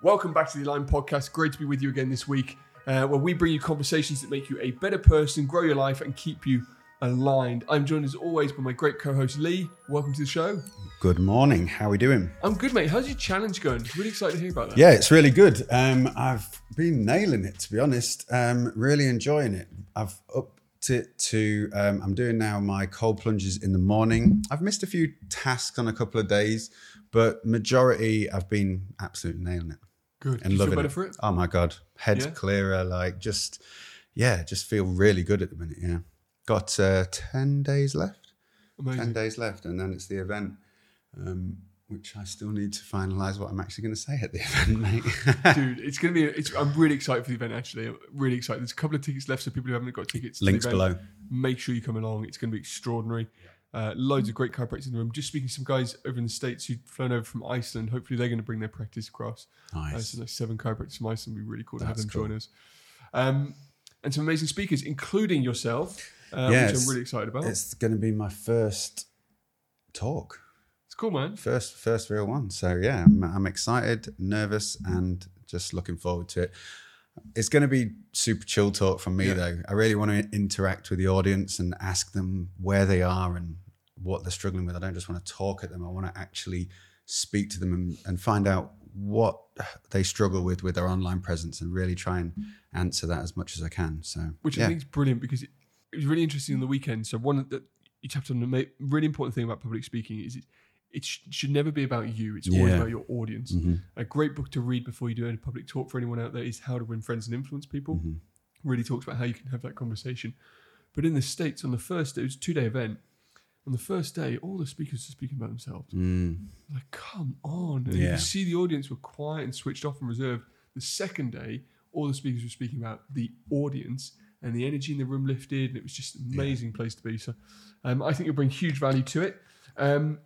Welcome back to the Aligned Podcast. Great to be with you again this week, uh, where we bring you conversations that make you a better person, grow your life, and keep you aligned. I'm joined as always by my great co-host Lee. Welcome to the show. Good morning. How are we doing? I'm good, mate. How's your challenge going? Really excited to hear about that. Yeah, it's really good. Um, I've been nailing it, to be honest. Um, really enjoying it. I've upped it to. Um, I'm doing now my cold plunges in the morning. I've missed a few tasks on a couple of days, but majority I've been absolutely nailing it Good. and Do you feel loving it. it? Oh my god, head's Yeah? clearer. Like just, yeah, just feel really good at the minute. Yeah, got uh, ten days left. Amazing. 10 days left and then it's the event um, which i still need to finalize what i'm actually going to say at the event mate Dude, it's gonna be. It's, I'm really excited for the event. Actually, I'm really excited. There's a couple of tickets left, so people who haven't got tickets, to links below make sure you come along. It's going to be extraordinary. Uh, loads of great chiropractors in the room. Just speaking to some guys over in the states who've flown over from Iceland. Hopefully, they're going to bring their practice across. Uh, nice so like seven chiropractors from Iceland. Would be really cool to have them cool. join us. Um, and some amazing speakers, including yourself, uh, Yeah, which I'm really excited about. It's, it's going to be my first talk It's cool, man. first first real one so yeah I'm, I'm excited nervous and just looking forward to it it's going to be super chill talk from me Yeah. though i really want to interact with the audience and ask them where they are and what they're struggling with i don't just want to talk at them i want to actually speak to them and, and find out what they struggle with with their online presence and really try and answer that as much as i can so Which yeah. I think is brilliant because it, it was really interesting on the weekend. So one of the you tapped on the really important thing about public speaking is it, sh- should never be about you. It's always Yeah. about your audience. Mhm. A great book to read before you do any public talk for anyone out there is How to Win Friends and Influence People. Mhm. Really talks about how you can have that conversation. But in the States, on the first day, it was a two day event. On the first day, all the speakers were speaking about themselves. Mm. Like, come on. And you Yeah. could see the audience were quiet and switched off and reserved. The second day, all the speakers were speaking about the audience and the energy in the room lifted. And it was just an amazing place to be. So um, I think you'll bring huge value to it. Um,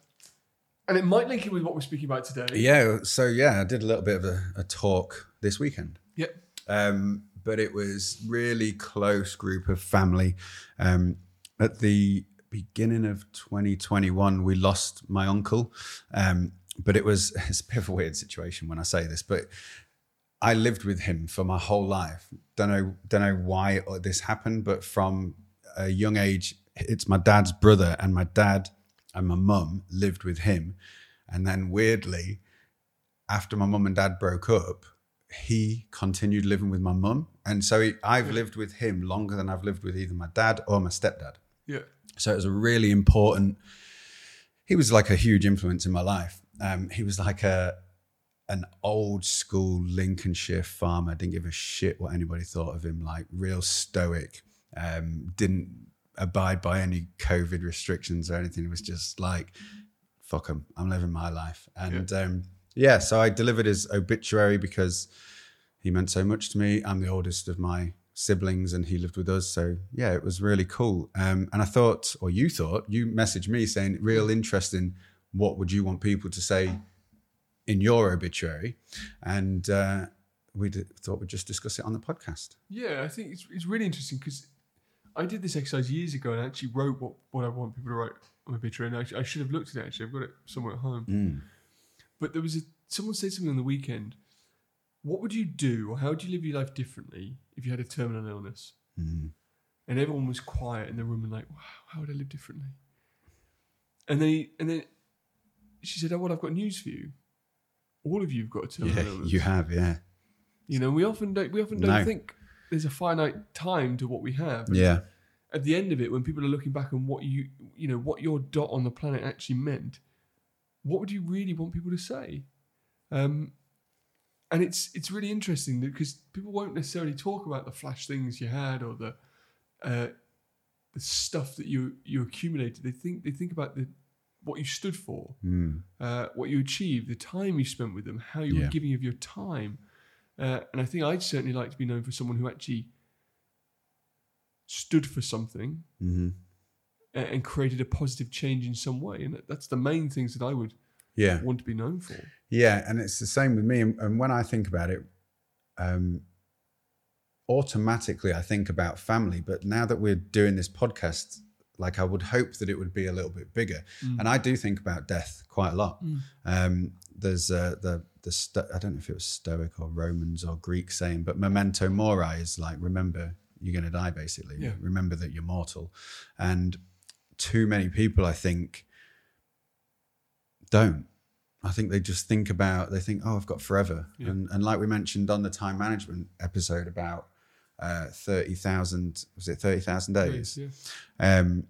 and it might link in with what we're speaking about today. Yeah, so yeah, I did a little bit of a, a talk this weekend. Yep. Um, but it was really close group of family. Um, at the beginning of 2021, we lost my uncle. Um, but it was it's a bit of a weird situation when I say this, but I lived with him for my whole life. Don't know, don't know why this happened, but from a young age, it's my dad's brother, and my dad and my mum lived with him. And then weirdly, after my mum and dad broke up, he continued living with my mum. And so he, I've lived with him longer than I've lived with either my dad or my stepdad. Yeah. So it was a really important. He was like a huge influence in my life. Um, he was like a an old school Lincolnshire farmer. Didn't give a shit what anybody thought of him. Like real stoic. Um, didn't abide by any COVID restrictions or anything. It was just like, fuck him. I'm living my life. And yeah. Um, yeah, so I delivered his obituary because he meant so much to me. I'm the oldest of my siblings and he lived with us. So yeah, it was really cool. Um, and I thought, or you thought, you messaged me saying, real interesting. What would you want people to say in your obituary? And uh, we d- thought we'd just discuss it on the podcast. Yeah, I think it's, it's really interesting because I did this exercise years ago and I actually wrote what, what I want people to write on my obituary. And I, I should have looked at it actually. I've got it somewhere at home. Mm. But there was a someone said something on the weekend. What would you do, or how would you live your life differently if you had a terminal illness? Mm. And everyone was quiet in the room and like, wow, how would I live differently? And then, and then she said, "Oh, well, I've got news for you. All of you've got a terminal Yeah, illness. you have, yeah. You know, we often don't. We often don't No. think there's a finite time to what we have. And Yeah. At the end of it, when people are looking back on what you, you know, what your dot on the planet actually meant, what would you really want people to say? Um, and it's it's really interesting because people won't necessarily talk about the flash things you had or the uh, the stuff that you you accumulated. They think they think about the what you stood for, Mm. uh, what you achieved, the time you spent with them, how you were giving of your time. Uh, and I think I'd certainly like to be known for someone who actually stood for something hmm a- and created a positive change in some way. And that's the main things that I would Yeah. want to be known for. Yeah, and it's the same with me. And, and when I think about it, um, automatically I think about family. But now that we're doing this podcast, like I would hope that it would be a little bit bigger. Mm. And I do think about death quite a lot. Mm. Um, there's uh, the the sto- I don't know if it was Stoic or Romans or Greek saying, but memento mori is like remember you're going to die. Basically, Yeah. remember that you're mortal, and too many people, I think, don't. I think they just think about they think, oh, I've got forever, Yeah. and and like we mentioned on the time management episode about uh, thirty thousand was it thirty thousand days? Yeah. um,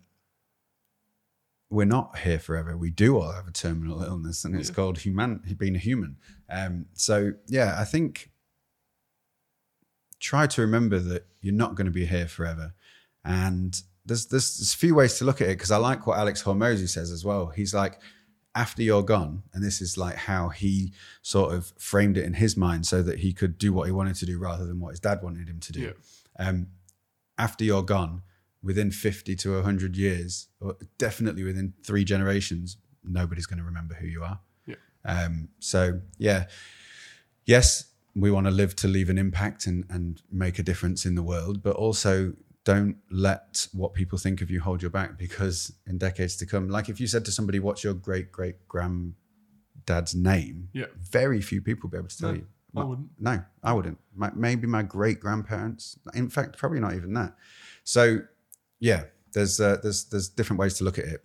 we're not here forever. We do all have a terminal illness, and it's Yeah. called human being a human. Um, so yeah, I think try to remember that you're not going to be here forever, and there's there's, there's a few ways to look at it because I like what Alex Hormozi says as well. He's like. After you're gone, and this is like how he sort of framed it in his mind so that he could do what he wanted to do rather than what his dad wanted him to do. Yeah. Um, after you're gone, within 50 to 100 years, or definitely within three generations, nobody's going to remember who you are. Yeah. Um, so, yeah, yes, we want to live to leave an impact and, and make a difference in the world, but also don't let what people think of you hold you back because in decades to come, like if you said to somebody, What's your great great granddad's name? Yeah. Very few people will be able to tell No, you. I wouldn't. no, I wouldn't. My, maybe my great grandparents. In fact, probably not even that. So, yeah, there's uh, there's there's different ways to look at it.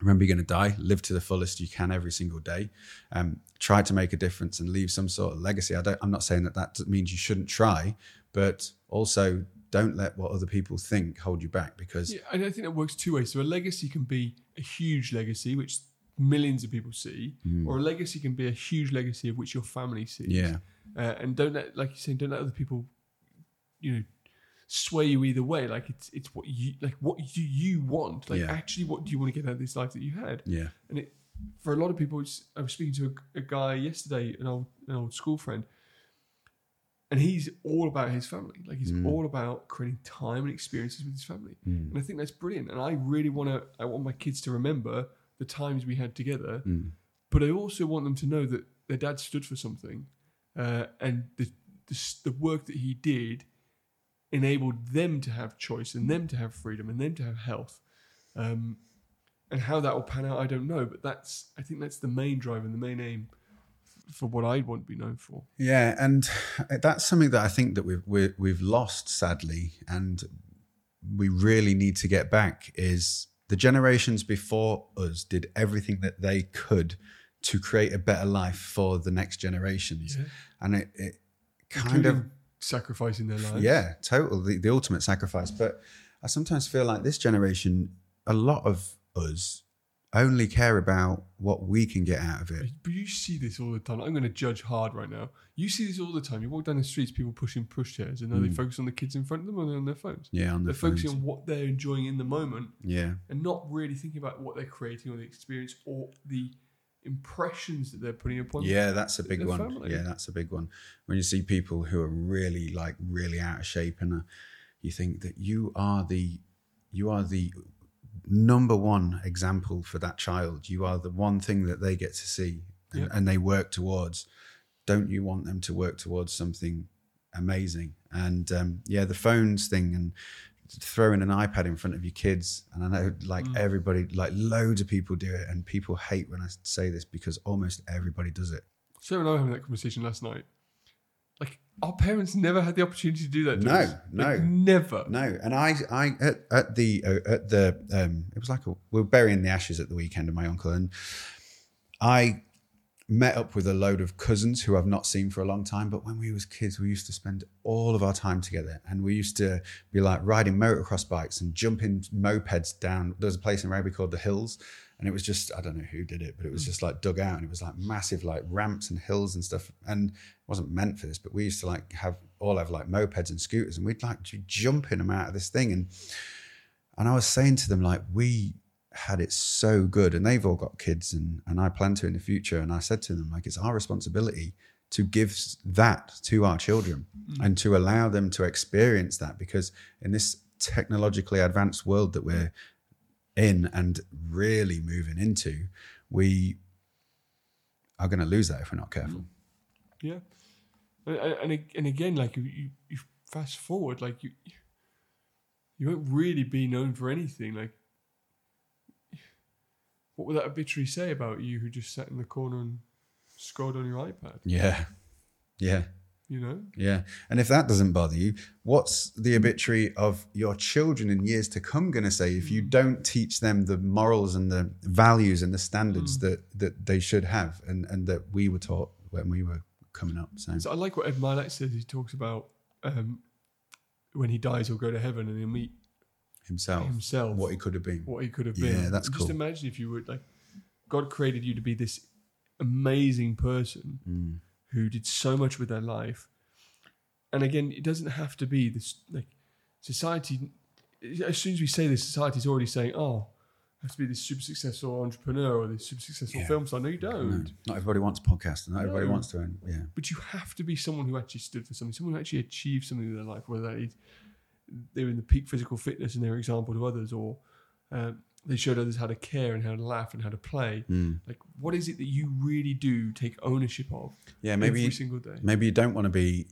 Remember, you're going to die. Live to the fullest you can every single day. Um, try to make a difference and leave some sort of legacy. I don't. I'm not saying that that means you shouldn't try, but also don't let what other people think hold you back because Yeah, and I think that works two ways. So a legacy can be a huge legacy, which millions of people see, or a legacy can be a huge legacy of which your family sees. yeah, Uh, and don't let, like you're saying, don't let other people, you know, sway you either way. Like it's it's what you like. What do you want? Like Yeah. actually, what do you want to get out of this life that you had? yeah, And it for a lot of people, it's, I was speaking to a, a guy yesterday, an old an old school friend, and he's all about his family. Like he's Mm. all about creating time and experiences with his family. Mm. And I think that's brilliant. And I really want to. I want my kids to remember the times we had together, Mm. but I also want them to know that their dad stood for something, uh, and the, the the work that he did enabled them to have choice and them to have freedom and them to have health. Um, and how that will pan out, I don't know. But that's I think that's the main drive and the main aim for what I want to be known for. Yeah, and that's something that I think that we've we've, we've lost sadly, and we really need to get back. Is the generations before us did everything that they could to create a better life for the next generations, Yeah. and it, it kind of Including sacrificing their lives. yeah, total the, the ultimate sacrifice. But I sometimes feel like this generation, a lot of us only care about what we can get out of it. But you see this all the time. I'm going to judge hard right now. You see this all the time. You walk down the streets, people pushing pushchairs, and are they mm. focus on the kids in front of them or they're on their phones? Yeah, on the They're focusing on what they're enjoying in the moment Yeah, and not really thinking about what they're creating or the experience or the impressions that they're putting upon. Yeah, that's a big one. family. Yeah, that's a big one. When you see people who are really like really out of shape, and uh, you think that you are the you are the number one example for that child. You are the one thing that they get to see and, and they work towards. Don't you want them to work towards something amazing? And um, yeah, the phones thing and throwing an iPad in front of your kids. And I know like Mm. everybody, like loads of people do it, and people hate when I say this because almost everybody does it. Sarah and I were having that conversation last night. Like our parents never had the opportunity to do that. To No, us. no. Like, never. No, and I, I at, at the uh, at the um, it was like a, we were burying the ashes at the weekend of my uncle, and I met up with a load of cousins who I've not seen for a long time. But when we was kids, we used to spend all of our time together, and we used to be like riding motocross bikes and jumping mopeds down. There was a place in Rugby called the Hills, and it was just I don't know who did it, but it was hmm. just like dug out, and it was like massive like ramps and hills and stuff, and it wasn't meant for this. But we used to like have all have like mopeds and scooters, and we'd like to jump in them out of this thing, and and I was saying to them like we had it so good and they've all got kids and and I plan to in the future. And I said to them like it's our responsibility to give that to our children mm. and to allow them to experience that because in this technologically advanced world that we're in and really moving into we are going to lose that if we're not mm. careful. Yeah, and and, and again, like you, you, you fast forward, like you, you won't really be known for anything. Like, what would that obituary say about you, who just sat in the corner and scrolled on your iPad. Yeah. Yeah. You know, Yeah. And if that doesn't bother you, what's the obituary of your children in years to come going to say if you don't teach them the morals and the values and the standards that, that they should have and, and that we were taught when we were coming up? So, so I like what Ed Mylett says. He talks about um, when he dies, he'll go to heaven and he'll meet himself, himself, what he could have been. what he could have Yeah, been. that's Just cool. imagine if you would like, God created you to be this amazing person Mm. who did so much with their life. And again, it doesn't have to be this like society. As soon as we say this, society's already saying, "Oh, I have to be this super successful entrepreneur or this super successful Yeah. film star." No, you don't. No, not everybody wants podcasts. Not everybody wants to own. Yeah. But you have to be someone who actually stood for something, someone who actually achieved something in their life, whether that is they're in the peak physical fitness and they're an example to others, or um, they showed others how to care and how to laugh and how to play. Mm. Like, what is it that you really do take ownership of Yeah. Maybe every single day? maybe you don't want to be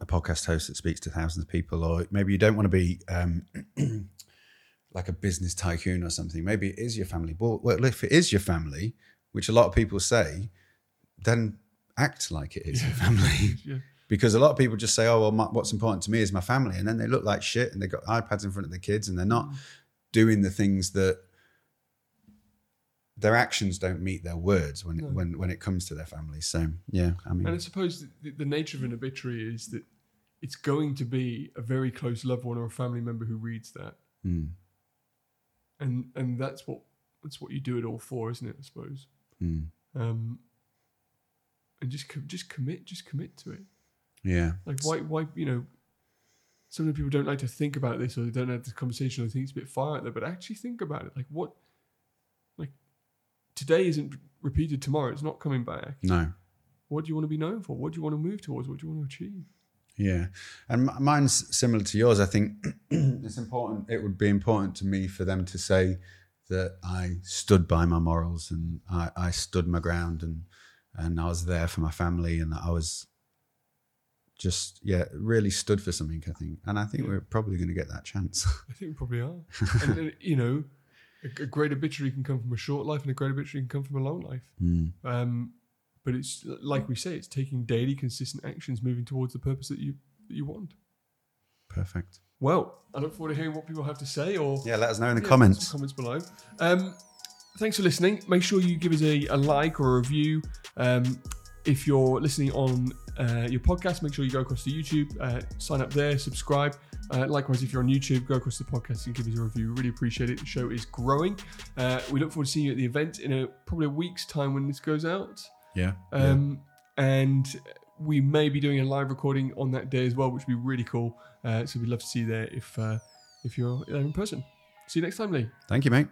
a podcast host that speaks to thousands of people, or maybe you don't want to be um, like a business tycoon or something. Maybe it is your family. Well, well, if it is your family, which a lot of people say, then act like it is your family. Yeah. Because a lot of people just say, "Oh, well, my, what's important to me is my family," and then they look like shit, and they've got iPads in front of their kids, and they're not doing the things that their actions don't meet their words when No. it, when when it comes to their family. So yeah, I mean, And I suppose the, the nature of an obituary is that it's going to be a very close loved one or a family member who reads that, mm, and and that's what that's what you do it all for, isn't it? I suppose. mm, Um, and just co- just commit, just commit to it. Yeah, Like why why you know, some of the people don't like to think about this or they don't have this conversation or they think it's a bit far out there, but actually think about it. Like what, like today isn't repeated tomorrow. It's not coming back. no. What do you want to be known for? What do you want to move towards? What do you want to achieve? Yeah, and m- mine's similar to yours. I think it's important. It would be important to me for them to say that I stood by my morals and I, I stood my ground and and I was there for my family and that I was just yeah really stood for something. I think, and I think Yeah. we're probably going to get that chance. I think we probably are. and, and, you know, a, a great obituary can come from a short life, and a great obituary can come from a long life. Mm, Um, but it's like we say, it's taking daily, consistent actions, moving towards the purpose that you that you want. perfect. Well, I look forward to hearing what people have to say, or Yeah, let us know in the Yeah, comments. comments below. Um, thanks for listening. Make sure you give us a, a like or a review. Um, if you're listening on uh, your podcast, make sure you go across to YouTube, uh, sign up there, subscribe. Uh, likewise, if you're on YouTube, go across to the podcast and give us a review. Really appreciate it. The show is growing. Uh, we look forward to seeing you at the event in a probably a week's time when this goes out. Yeah, Um, And we may be doing a live recording on that day as well, which would be really cool. Uh, so we'd love to see you there if uh, if you're there in person. See you next time, Lee. thank you, mate.